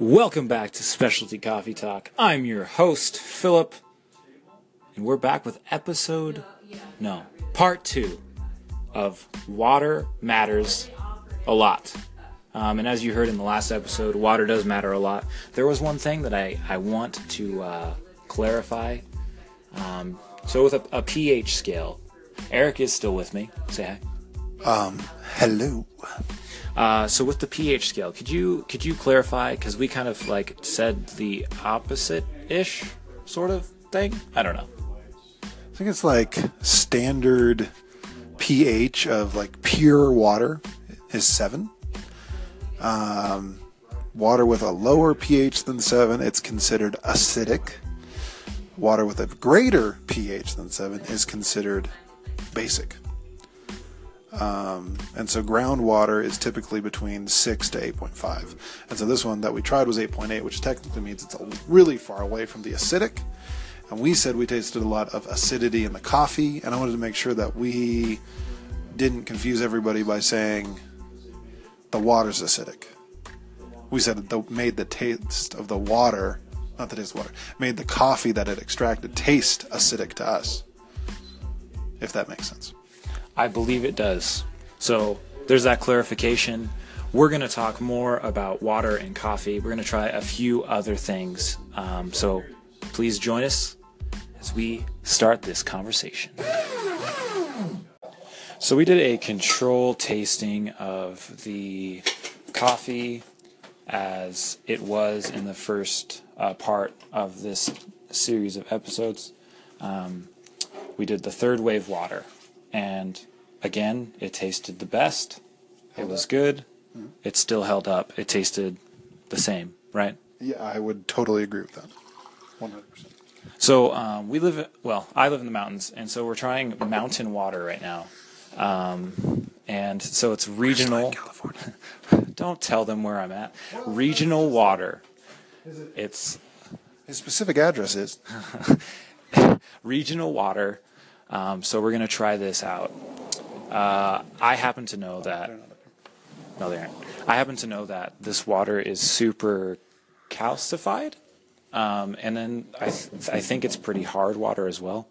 Welcome back to Specialty Coffee Talk. I'm your host, Philip, and we're back with episode, no, part two of Water Matters a Lot. Um, and as you heard in the last episode, water does matter a lot. There was one thing that I, I want to uh, clarify. Um, so, with a, a pH scale, Eric is still with me. Say hi. Um, hello. Uh, so with the pH scale, could you could you clarify? Because we kind of like said the opposite ish sort of thing. I don't know. I think it's like standard pH of like pure water is seven. Um, water with a lower pH than seven, it's considered acidic. Water with a greater pH than seven is considered basic. Um, and so groundwater is typically between 6 to 8.5. And so this one that we tried was 8.8, which technically means it's really far away from the acidic. And we said we tasted a lot of acidity in the coffee, and I wanted to make sure that we didn't confuse everybody by saying the water's acidic. We said it made the taste of the water, not the taste of water, made the coffee that it extracted taste acidic to us. If that makes sense. I believe it does. So there's that clarification. We're going to talk more about water and coffee. We're going to try a few other things. Um, so please join us as we start this conversation. So we did a control tasting of the coffee as it was in the first uh, part of this series of episodes. Um, we did the third wave water, and again, it tasted the best. It was good. It still held up. It tasted the same, right? Yeah, I would totally agree with that. 100%. So um, we live, well, I live in the mountains, and so we're trying mountain water right now. Um, and so it's regional. California. Don't tell them where I'm at. Regional water. It, It's His specific address is regional water. Um, so we're going to try this out. Uh, I happen to know that. No, they aren't. I happen to know that this water is super calcified. Um, and then I, th- I think it's pretty hard water as well.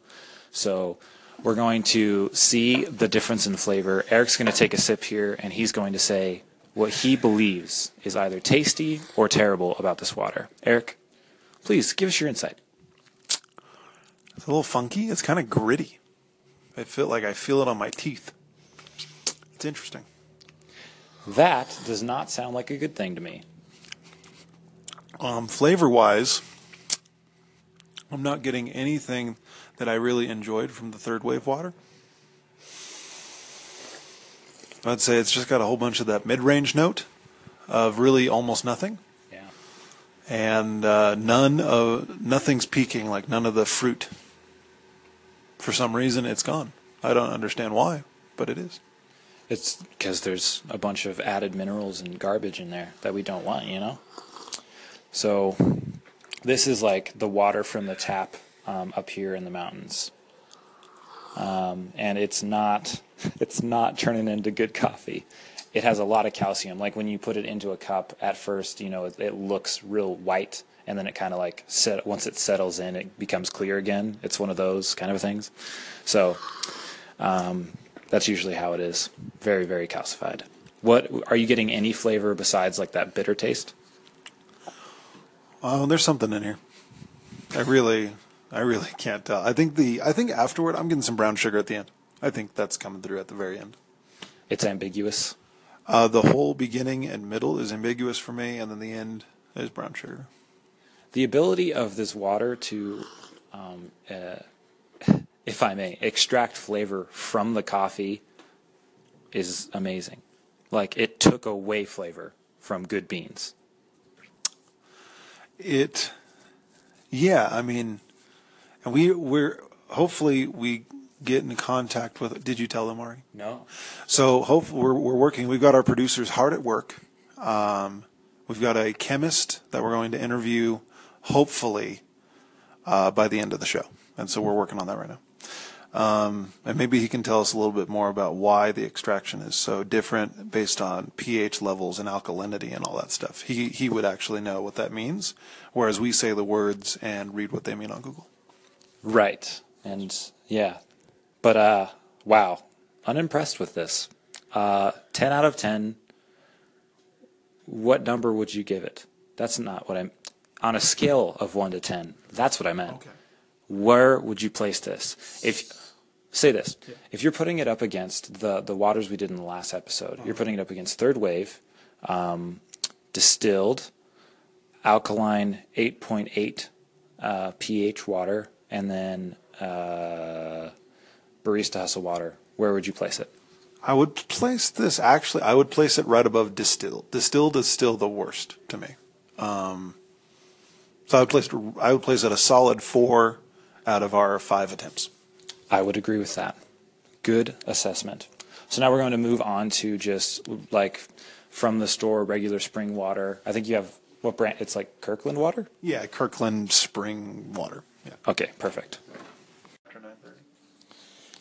So we're going to see the difference in flavor. Eric's going to take a sip here, and he's going to say what he believes is either tasty or terrible about this water. Eric, please give us your insight. It's a little funky. It's kind of gritty. I feel like I feel it on my teeth. It's interesting. That does not sound like a good thing to me. Um, flavor wise, I'm not getting anything that I really enjoyed from the third wave water. I'd say it's just got a whole bunch of that mid range note of really almost nothing. Yeah. And uh, none of nothing's peaking, like none of the fruit. For some reason, it's gone. I don't understand why, but it is. It's because there's a bunch of added minerals and garbage in there that we don't want, you know? So, this is like the water from the tap um, up here in the mountains. Um, and it's not it's not turning into good coffee. It has a lot of calcium. Like when you put it into a cup, at first, you know, it, it looks real white, and then it kind of like set once it settles in, it becomes clear again. It's one of those kind of things. So, um, that's usually how it is. Very, very calcified. What are you getting any flavor besides like that bitter taste? Oh, there's something in here. I really, I really can't tell. I think the, I think afterward, I'm getting some brown sugar at the end. I think that's coming through at the very end. It's ambiguous. Uh, the whole beginning and middle is ambiguous for me, and then the end is brown sugar. The ability of this water to, um, uh, if I may, extract flavor from the coffee is amazing. Like it took away flavor from good beans. It, yeah, I mean, and we we're hopefully we get in contact with. Did you tell them, Ari? No. So hopefully we're we're working. We've got our producers hard at work. Um, we've got a chemist that we're going to interview, hopefully, uh, by the end of the show, and so we're working on that right now. Um, and maybe he can tell us a little bit more about why the extraction is so different based on pH levels and alkalinity and all that stuff. He he would actually know what that means, whereas we say the words and read what they mean on Google. Right. And yeah. But uh wow. Unimpressed with this. Uh 10 out of 10. What number would you give it? That's not what I'm on a scale of 1 to 10. That's what I meant. Where would you place this? If say this, if you're putting it up against the the waters we did in the last episode, you're putting it up against Third Wave, um, distilled, alkaline 8.8 uh, pH water, and then uh, barista hustle water. Where would you place it? I would place this actually. I would place it right above distilled. Distilled is still the worst to me. Um, so I would place it, I would place it a solid four out of our five attempts. I would agree with that. Good assessment. So now we're going to move on to just like from the store regular spring water. I think you have what brand? It's like Kirkland water. Yeah, Kirkland spring water. Yeah. Okay, perfect.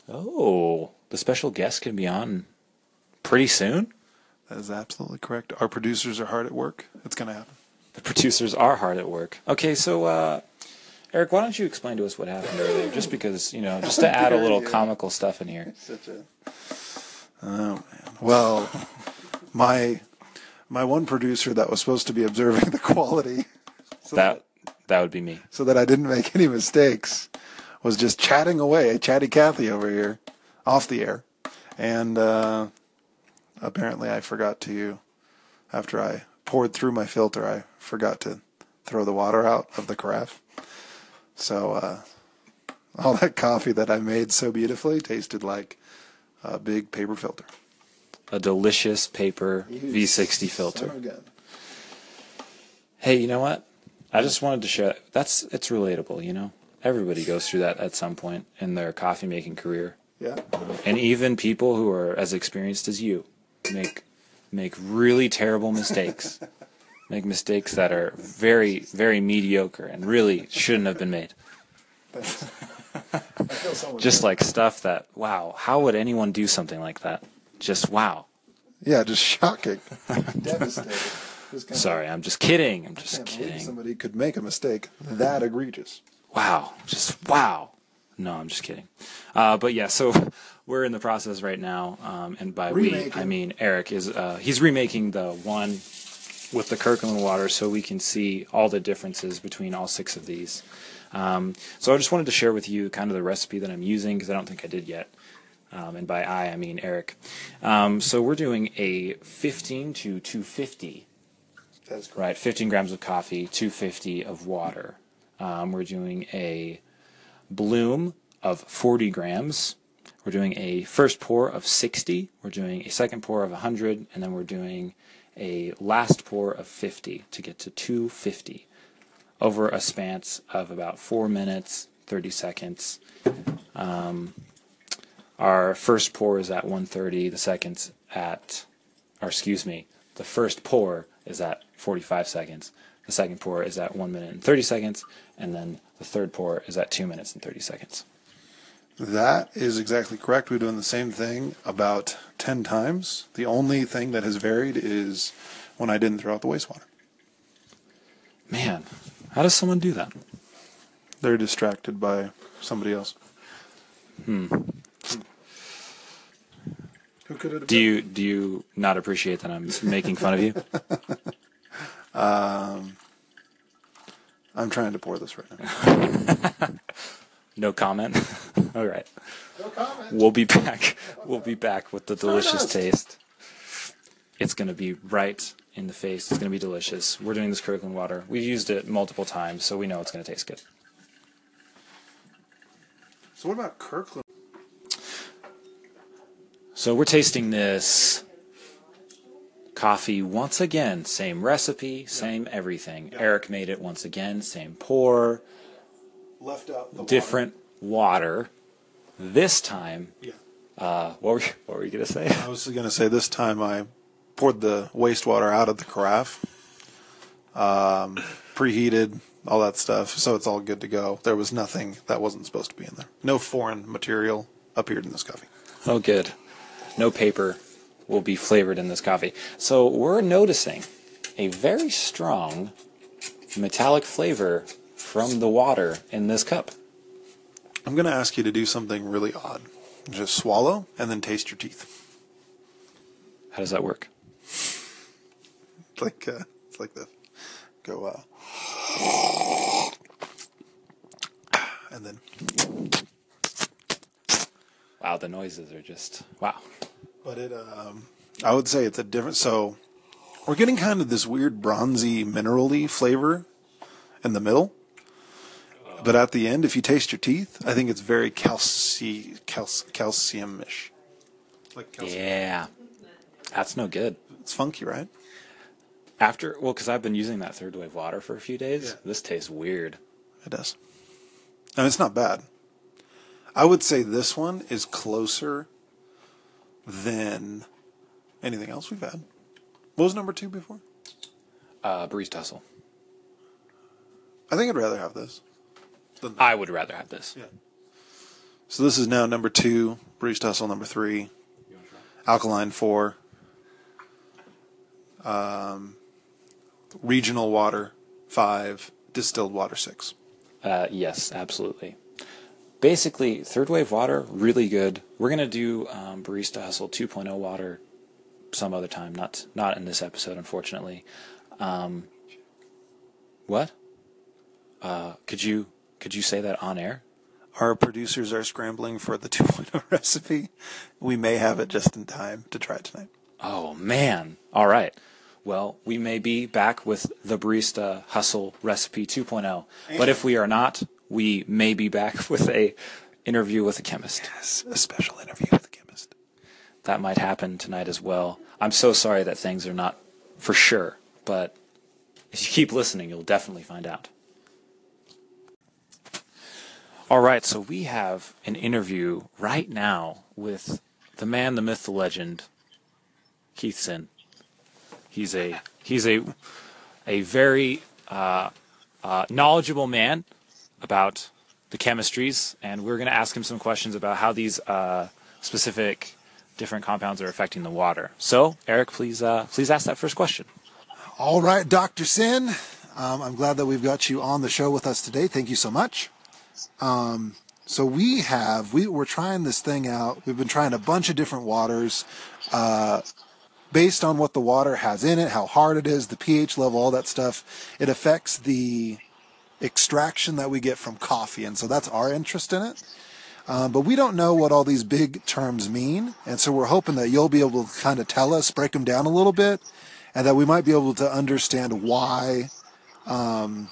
Oh, the special guest can be on pretty soon. That is absolutely correct. Our producers are hard at work. It's going to happen. The producers are hard at work. Okay, so uh, Eric, why don't you explain to us what happened earlier? Just because you know, just to add a little comical stuff in here. Such a. Oh man. Well, my my one producer that was supposed to be observing the quality, so That that would be me. so that I didn't make any mistakes, was just chatting away, chatty Cathy over here, off the air, and uh, apparently I forgot to, after I poured through my filter, I forgot to throw the water out of the carafe. So uh, all that coffee that I made so beautifully tasted like a big paper filter. A delicious paper V60 filter. Hey, you know what? I just wanted to share. That's it's relatable. You know, everybody goes through that at some point in their coffee making career, Yeah. and even people who are as experienced as you make make really terrible mistakes. make mistakes that are very very mediocre and really shouldn't have been made. Just like stuff that wow, how would anyone do something like that? Just wow. Yeah, just shocking. Devastating. Just kinda- Sorry, I'm just kidding. I'm just can't kidding. Somebody could make a mistake that egregious. Wow, just wow. No, I'm just kidding. Uh, but yeah, so we're in the process right now, um, and by we, I mean Eric is uh, he's remaking the one with the Kirkland water, so we can see all the differences between all six of these. Um, so I just wanted to share with you kind of the recipe that I'm using because I don't think I did yet. Um, and by I, I mean Eric. Um, so we're doing a 15 to 250 That's correct. right? 15 grams of coffee, 250 of water. Um, we're doing a bloom of 40 grams. We're doing a first pour of 60. We're doing a second pour of 100, and then we're doing a last pour of 50 to get to 250 over a span of about four minutes, 30 seconds. Um, our first pour is at 130. The second at, or excuse me, the first pour is at 45 seconds. The second pour is at 1 minute and 30 seconds. And then the third pour is at 2 minutes and 30 seconds. That is exactly correct. We're doing the same thing about 10 times. The only thing that has varied is when I didn't throw out the wastewater. Man, how does someone do that? They're distracted by somebody else. Hmm. Who could it have Do you do you not appreciate that I'm making fun of you? um, I'm trying to pour this right now. No comment. All right. No comment. We'll be back. We'll be back with the delicious taste. It's going to be right in the face. It's going to be delicious. We're doing this Kirkland water. We've used it multiple times, so we know it's going to taste good. So what about Kirkland? So we're tasting this coffee once again. Same recipe, same everything. Eric made it once again. Same pour, Left out the different water. This time, Yeah. uh, what were you, what were you gonna say? I was going to say this time I poured the wastewater out of the carafe, um, preheated all that stuff. So it's all good to go. There was nothing that wasn't supposed to be in there. No foreign material appeared in this coffee. Oh, good. No paper will be flavored in this coffee. So we're noticing a very strong metallic flavor from the water in this cup. I'm going to ask you to do something really odd. Just swallow and then taste your teeth. How does that work? It's like uh, it's like this. Go uh, and then Wow, the noises are just wow. But it, um, I would say it's a different. So we're getting kind of this weird bronzy, minerally flavor in the middle. But at the end, if you taste your teeth, I think it's very calci, cal, calcium-ish. Like calcium. Yeah, that's no good. It's funky, right? After well, because I've been using that third wave water for a few days. Yeah. This tastes weird. It does. And it's not bad. I would say this one is closer than anything else we've had. What was number two before? Uh, Barista Hustle. I think I'd rather have this. Than I would rather have this. Yeah. So this is now number two, Barista Hustle number three, Alkaline four, um, Regional Water five, Distilled Water six. Uh, yes, absolutely. Basically, third wave water, really good. We're gonna do um, Barista Hustle 2.0 water some other time, not not in this episode, unfortunately. Um, what? Uh, could you could you say that on air? Our producers are scrambling for the 2.0 recipe. We may have it just in time to try it tonight. Oh man! All right. Well, we may be back with the Barista Hustle recipe 2.0, but if we are not, we may be back with a interview with a chemist. Yes, a special interview with a chemist. that might happen tonight as well. I'm so sorry that things are not for sure, but if you keep listening, you'll definitely find out. All right, so we have an interview right now with the man, the myth, the legend, Keith Sin. He's a he's a a very uh, uh, knowledgeable man about the chemistries, and we're going to ask him some questions about how these uh, specific different compounds are affecting the water. So, Eric, please uh, please ask that first question. All right, Dr. Sin. Um, I'm glad that we've got you on the show with us today. Thank you so much. Um, so we have we we're trying this thing out. We've been trying a bunch of different waters, uh, based on what the water has in it, how hard it is, the pH level, all that stuff. It affects the extraction that we get from coffee, and so that's our interest in it. Um, but we don't know what all these big terms mean, and so we're hoping that you'll be able to kind of tell us, break them down a little bit, and that we might be able to understand why um,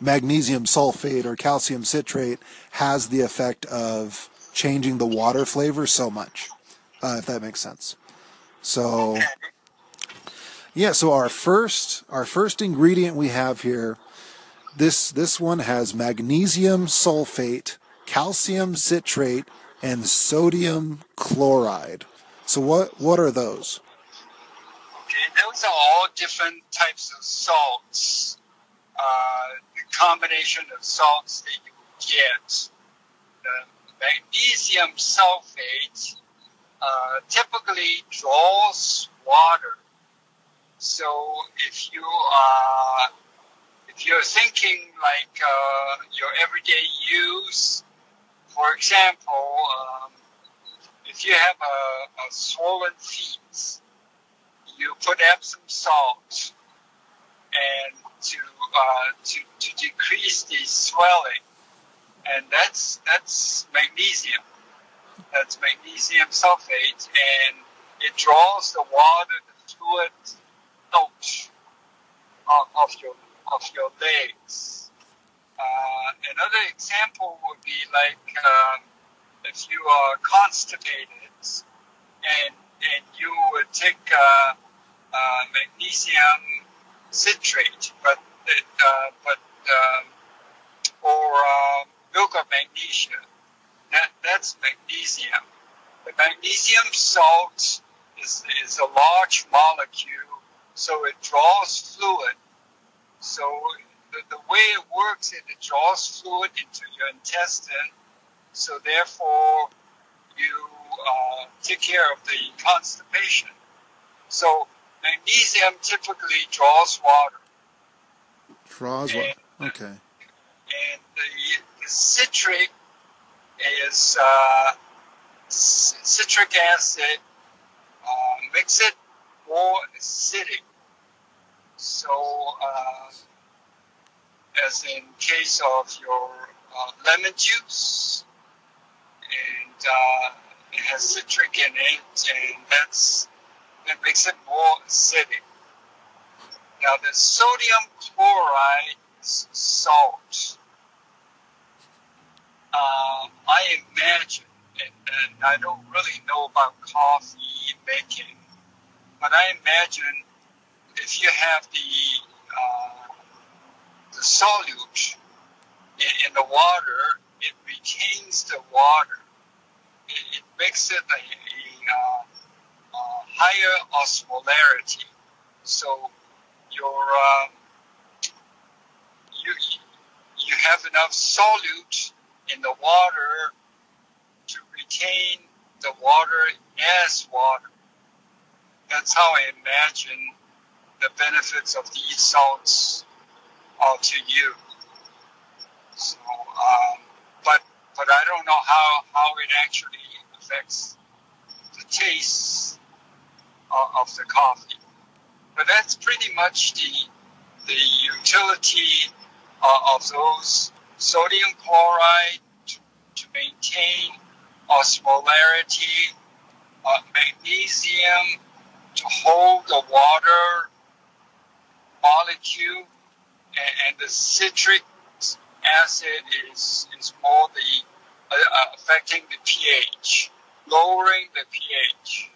magnesium sulfate or calcium citrate has the effect of changing the water flavor so much, uh, if that makes sense. So, yeah. So our first our first ingredient we have here, this this one has magnesium sulfate, calcium citrate, and sodium chloride. So what what are those? Okay, those are all different types of salts. Uh, combination of salts that you get. The magnesium sulfate uh, typically draws water. So if you are if you're thinking like uh, your everyday use, for example, um, if you have a, a swollen feet, you put Epsom salt and to uh, to to decrease the swelling, and that's that's magnesium. That's magnesium sulfate, and it draws the water, the fluid out of, of your of your legs. Uh, another example would be like um, if you are constipated and and you would take uh, uh, magnesium citrate, but it, uh, but um, or uh, milk of magnesia. That that's magnesium. The magnesium salt is is a large molecule, so it draws fluid. So the, the way it works, it draws fluid into your intestine, so therefore you uh, take care of the constipation. So magnesium typically draws water. Draws water. Okay. And the, the citric is uh, citric acid uh, makes it more acidic. So, uh, as in case of your uh, lemon juice, and uh, it has citric in it, and that's that makes it more acidic. Now, the sodium chloride salt. Um, I imagine, and, and I don't really know about coffee making, but I imagine if you have the uh, the solute in, in the water, it retains the water. It, it makes it a, a uh, uh, higher osmolarity. So your um, you you have enough solute in the water to retain the water as water. That's how I imagine the benefits of these salts are to you. So, um, but but I don't know how how it actually affects the taste of, of the coffee. But that's pretty much the the utility uh, of those sodium chloride to, to maintain osmolarity, uh, magnesium to hold the water molecule, and, and the citric acid is, is more the uh, uh affecting the pH, lowering the pH.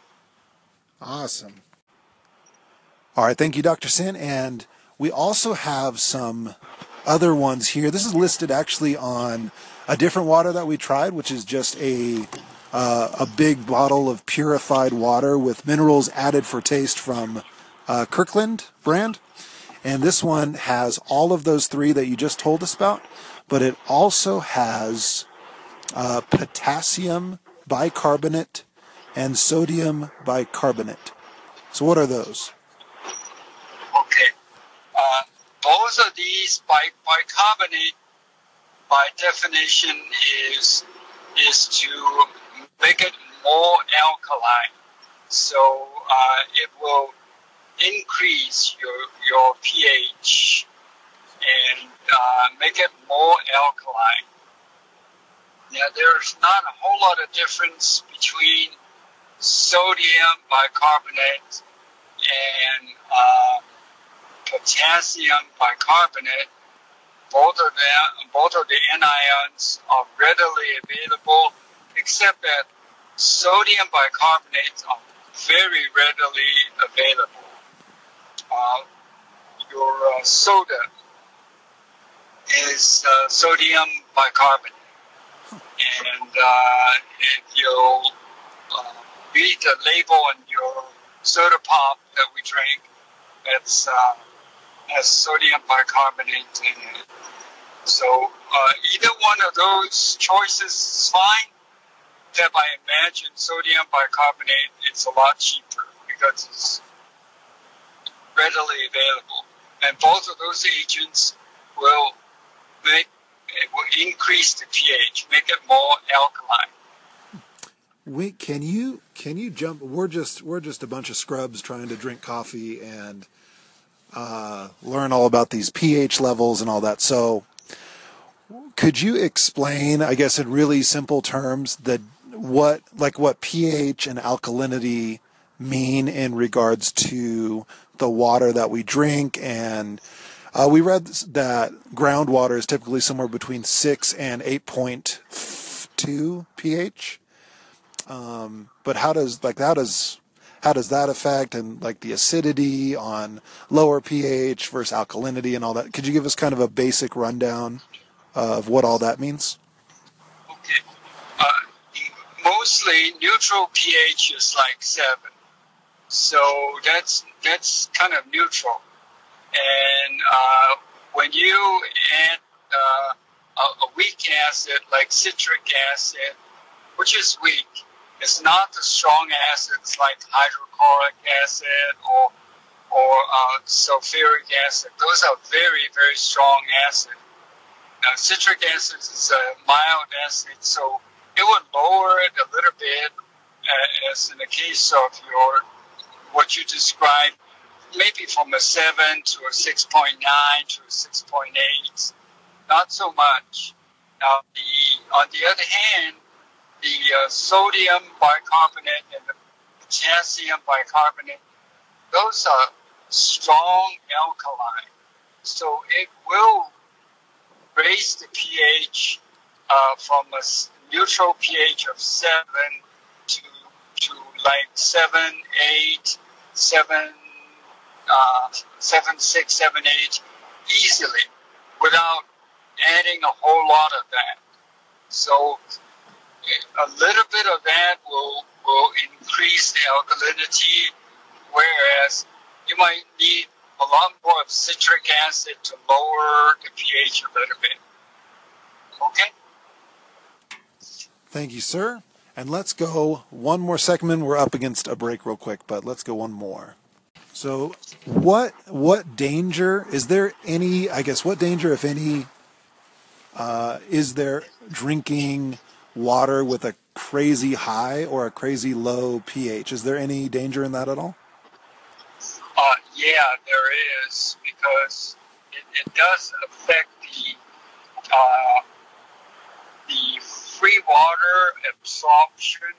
Awesome. All right, thank you, Dr. Sin. And we also have some other ones here. This is listed actually on a different water that we tried, which is just a uh, a big bottle of purified water with minerals added for taste from uh, Kirkland brand. And this one has all of those three that you just told us about, but it also has uh, potassium bicarbonate and sodium bicarbonate. So, what are those? Okay. Uh, both of these bi- bicarbonate, by definition, is is to make it more alkaline. So uh, it will increase your your pH and uh, make it more alkaline. Now there's not a whole lot of difference between sodium bicarbonate and uh, potassium bicarbonate. Both of them, both of the anions are readily available, except that sodium bicarbonate are very readily available. Uh, your uh, soda is uh, sodium bicarbonate, and uh, if you uh, read the label on your soda pop that we drink, it's has sodium bicarbonate in it. So uh, either one of those choices is fine. Except I imagine sodium bicarbonate is a lot cheaper because it's readily available, and both of those agents will make it will increase the pH, make it more alkaline. Wait, can you can you jump? We're just we're just a bunch of scrubs trying to drink coffee and uh, learn all about these pH levels and all that. So, could you explain, I guess, in really simple terms, the what like what pH and alkalinity mean in regards to the water that we drink and uh, we read that groundwater is typically somewhere between 6 and 8.2 pH um, but how does like how does how does that affect and like the acidity on lower pH versus alkalinity and all that could you give us kind of a basic rundown of what all that means Okay. Uh, mostly neutral pH is like seven, so that's that's kind of neutral. And uh, when you add uh, a, a weak acid like citric acid, which is weak, it's not the strong acids like hydrochloric acid or or uh, sulfuric acid. Those are very very strong acid. Now, citric acid is a mild acid, so it would lower it a little bit, uh, as in the case of your what you described, maybe from a seven to a six point nine to a six point eight. Not so much. Now, the on the other hand, the uh, sodium bicarbonate and the potassium bicarbonate, those are strong alkaline. So it will raise the pH uh, from a neutral pH of 7 to, to like 7, 8, 7, uh, 7, 6, 7, 8 easily without adding a whole lot of that. So a little bit of that will, will increase the alkalinity, whereas you might need a lot more of citric acid to lower the pH a little bit. Okay? Thank you, sir. And let's go one more segment. We're up against a break real quick, but let's go one more. So, what what danger is there? Any, I guess, what danger, if any, uh, is there drinking water with a crazy high or a crazy low pH? Is there any danger in that at all? Uh, yeah, there is because it, it does affect the uh, the free water absorption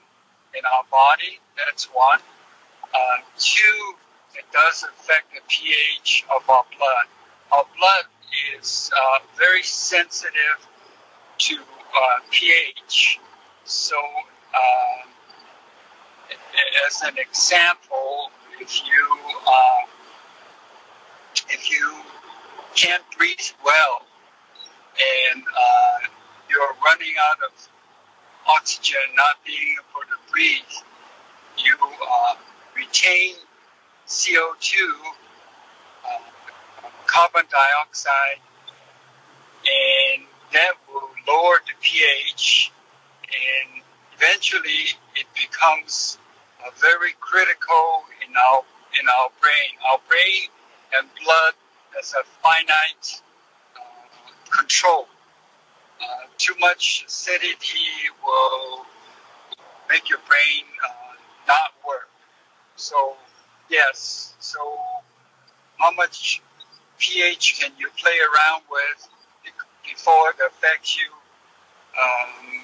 in our body. That's one. Uh, two, it does affect the pH of our blood. Our blood is uh, very sensitive to uh, pH. So, uh, as an example, if you uh, if you can't breathe well and uh, you're running out of oxygen, not being able to breathe, you uh, retain CO2, uh, carbon dioxide, lower the pH, and eventually it becomes very critical in our in our brain. Our brain and blood has a finite uh, control. Uh, too much acidity will make your brain uh, not work. So yes, so how much pH can you play around with before it affects you? Um,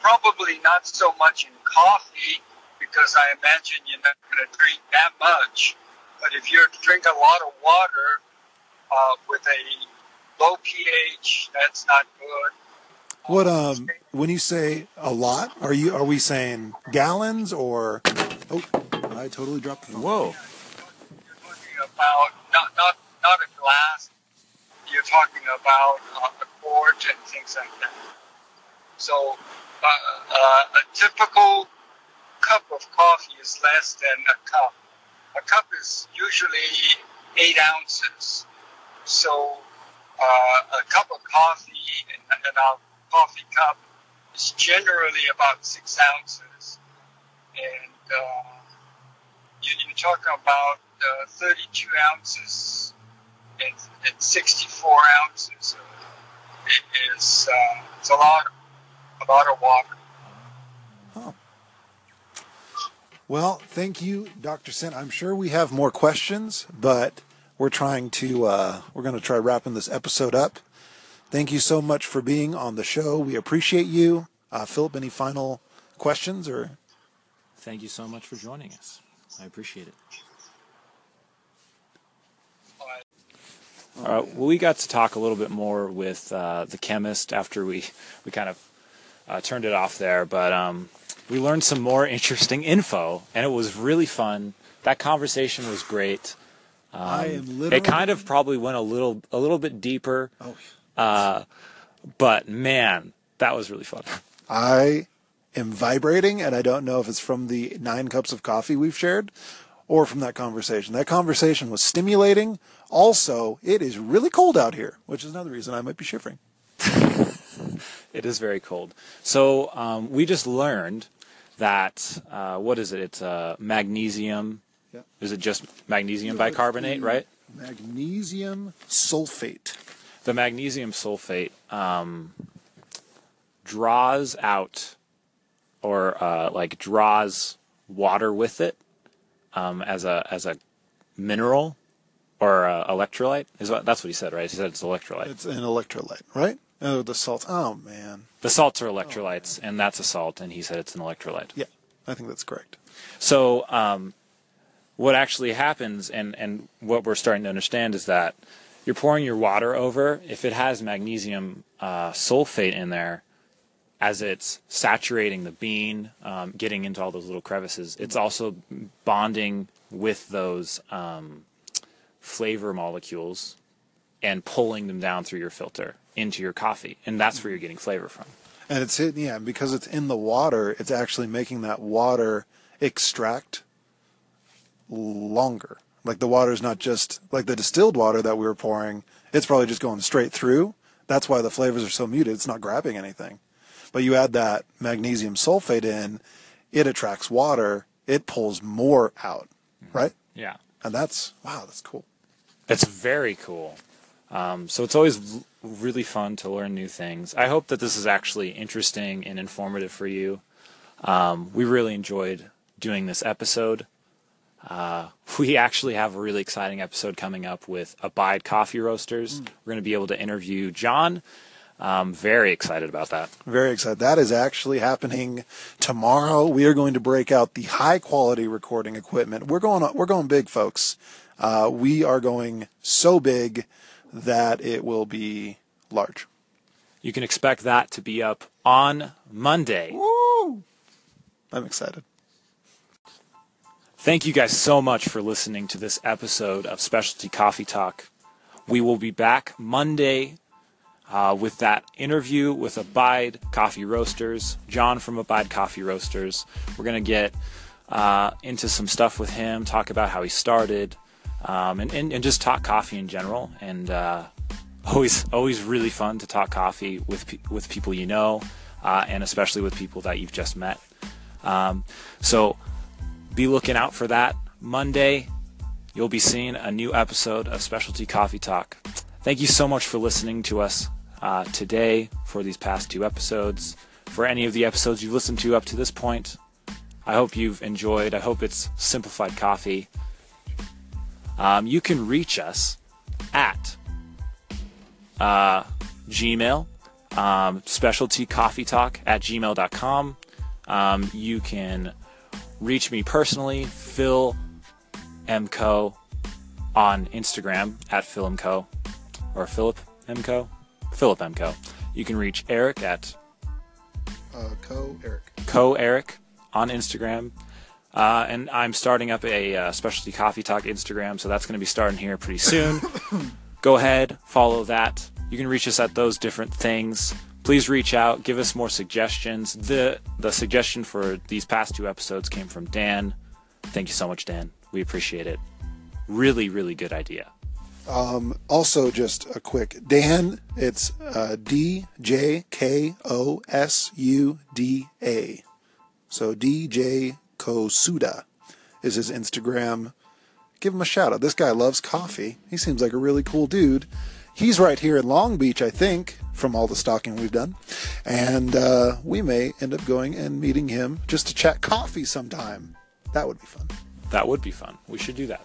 probably not so much in coffee because I imagine you're not going to drink that much. But if you drink a lot of water uh, with a low pH, that's not good. What um when you say a lot, are you are we saying gallons or oh I totally dropped the phone. Whoa. You're talking about not not not a glass. You're talking about uh, and things like that. So uh, uh, a typical cup of coffee is less than a cup. A cup is usually eight ounces. So uh, a cup of coffee in, in coffee cup is generally about six ounces. And uh, you, you're talking about uh, 32 ounces and, and 64 ounces. It is uh, it's a lot, a lot of water. Well, thank you, Dr. Sin. I'm sure we have more questions, but we're trying to uh, we're going to try wrapping this episode up. Thank you so much for being on the show. We appreciate you. Uh, Philip, any final questions or? Thank you so much for joining us. I appreciate it. All right. Well, we got to talk a little bit more with uh, the chemist after we we kind of uh, turned it off there, but um, we learned some more interesting info, and it was really fun. That conversation was great. I am literally. It kind of probably went a little a little bit deeper, Oh, uh, but man, that was really fun. I am vibrating, and I don't know if it's from the nine cups of coffee we've shared or from that conversation. That conversation was stimulating. Also, it is really cold out here, which is another reason I might be shivering. It is very cold. So um, we just learned that uh, what is it? It's uh, magnesium. Yeah. Is it just magnesium bicarbonate, right? Magnesium sulfate. The magnesium sulfate um, draws out, or uh, like draws water with it um, as a as a mineral or uh, electrolyte. Is what that's what he said, right? He said it's electrolyte. It's an electrolyte, right? Oh, the salt. Oh man. the salts are electrolytes, and that's a salt, and he said it's an electrolyte. Yeah, I think that's correct. So um, what actually happens, and and what we're starting to understand is that you're pouring your water over. If it has magnesium uh, sulfate in there, as it's saturating the bean, um, getting into all those little crevices, it's also bonding with those um, flavor molecules and pulling them down through your filter into your coffee, and that's where you're getting flavor from. And it's in, yeah, because it's in the water, it's actually making that water extract longer. Like the water is not just like the distilled water that we were pouring, it's probably just going straight through. That's why the flavors are so muted. It's not grabbing anything. But you add that magnesium sulfate in, it attracts water, it pulls more out, right? Yeah. And that's, wow, that's cool. It's very cool. Um, so it's always l- really fun to learn new things. I hope that this is actually interesting and informative for you. Um, we really enjoyed doing this episode. Uh, we actually have a really exciting episode coming up with Abide Coffee Roasters. We're going to be able to interview John. Um, very excited about that. Very excited. That is actually happening tomorrow. We are going to break out the high quality recording equipment. We're going we're going big, folks. Uh, we are going so big that it will be large. You can expect that to be up on Monday. Woo! I'm excited. Thank you guys so much for listening to this episode of Specialty Coffee Talk. We will be back Monday uh, with that interview with Abide Coffee Roasters, John from Abide Coffee Roasters. We're going to get uh, into some stuff with him, talk about how he started, um, and, and, and just talk coffee in general. And uh, always, always really fun to talk coffee with, pe- with people you know, uh, and especially with people that you've just met. Um, so, be looking out for that. Monday, you'll be seeing a new episode of Specialty Coffee Talk. Thank you so much for listening to us uh, today for these past two episodes. For any of the episodes you've listened to up to this point, I hope you've enjoyed. I hope it's simplified coffee. Um, you can reach us at uh, Gmail, um, specialtycoffeetalk at gmail.com. Um, you can reach me personally, Phil M. Co. on Instagram at Phil M. Co. or Philip M. Philip M. Co. You can reach Eric at Uh, Co Eric. Co Eric on Instagram. Uh, and I'm starting up a uh, specialty coffee talk Instagram, so that's going to be starting here pretty soon. Go ahead, follow that. You can reach us at those different things. Please reach out, give us more suggestions. The the suggestion for these past two episodes came from Dan. Thank you so much, Dan. We appreciate it. Really, really good idea. Um, also, just a quick Dan. It's uh, D J K O S U D A. So DJ Kosuda is his Instagram. Give him a shout out. This guy loves coffee. He seems like a really cool dude. He's right here in Long Beach, I think, from all the stalking we've done. And uh, we may end up going and meeting him just to chat coffee sometime. That would be fun. That would be fun. We should do that.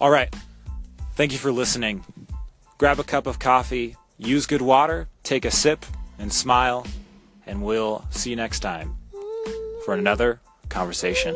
All right. Thank you for listening. Grab a cup of coffee, use good water, take a sip, and smile. And we'll see you next time for another conversation.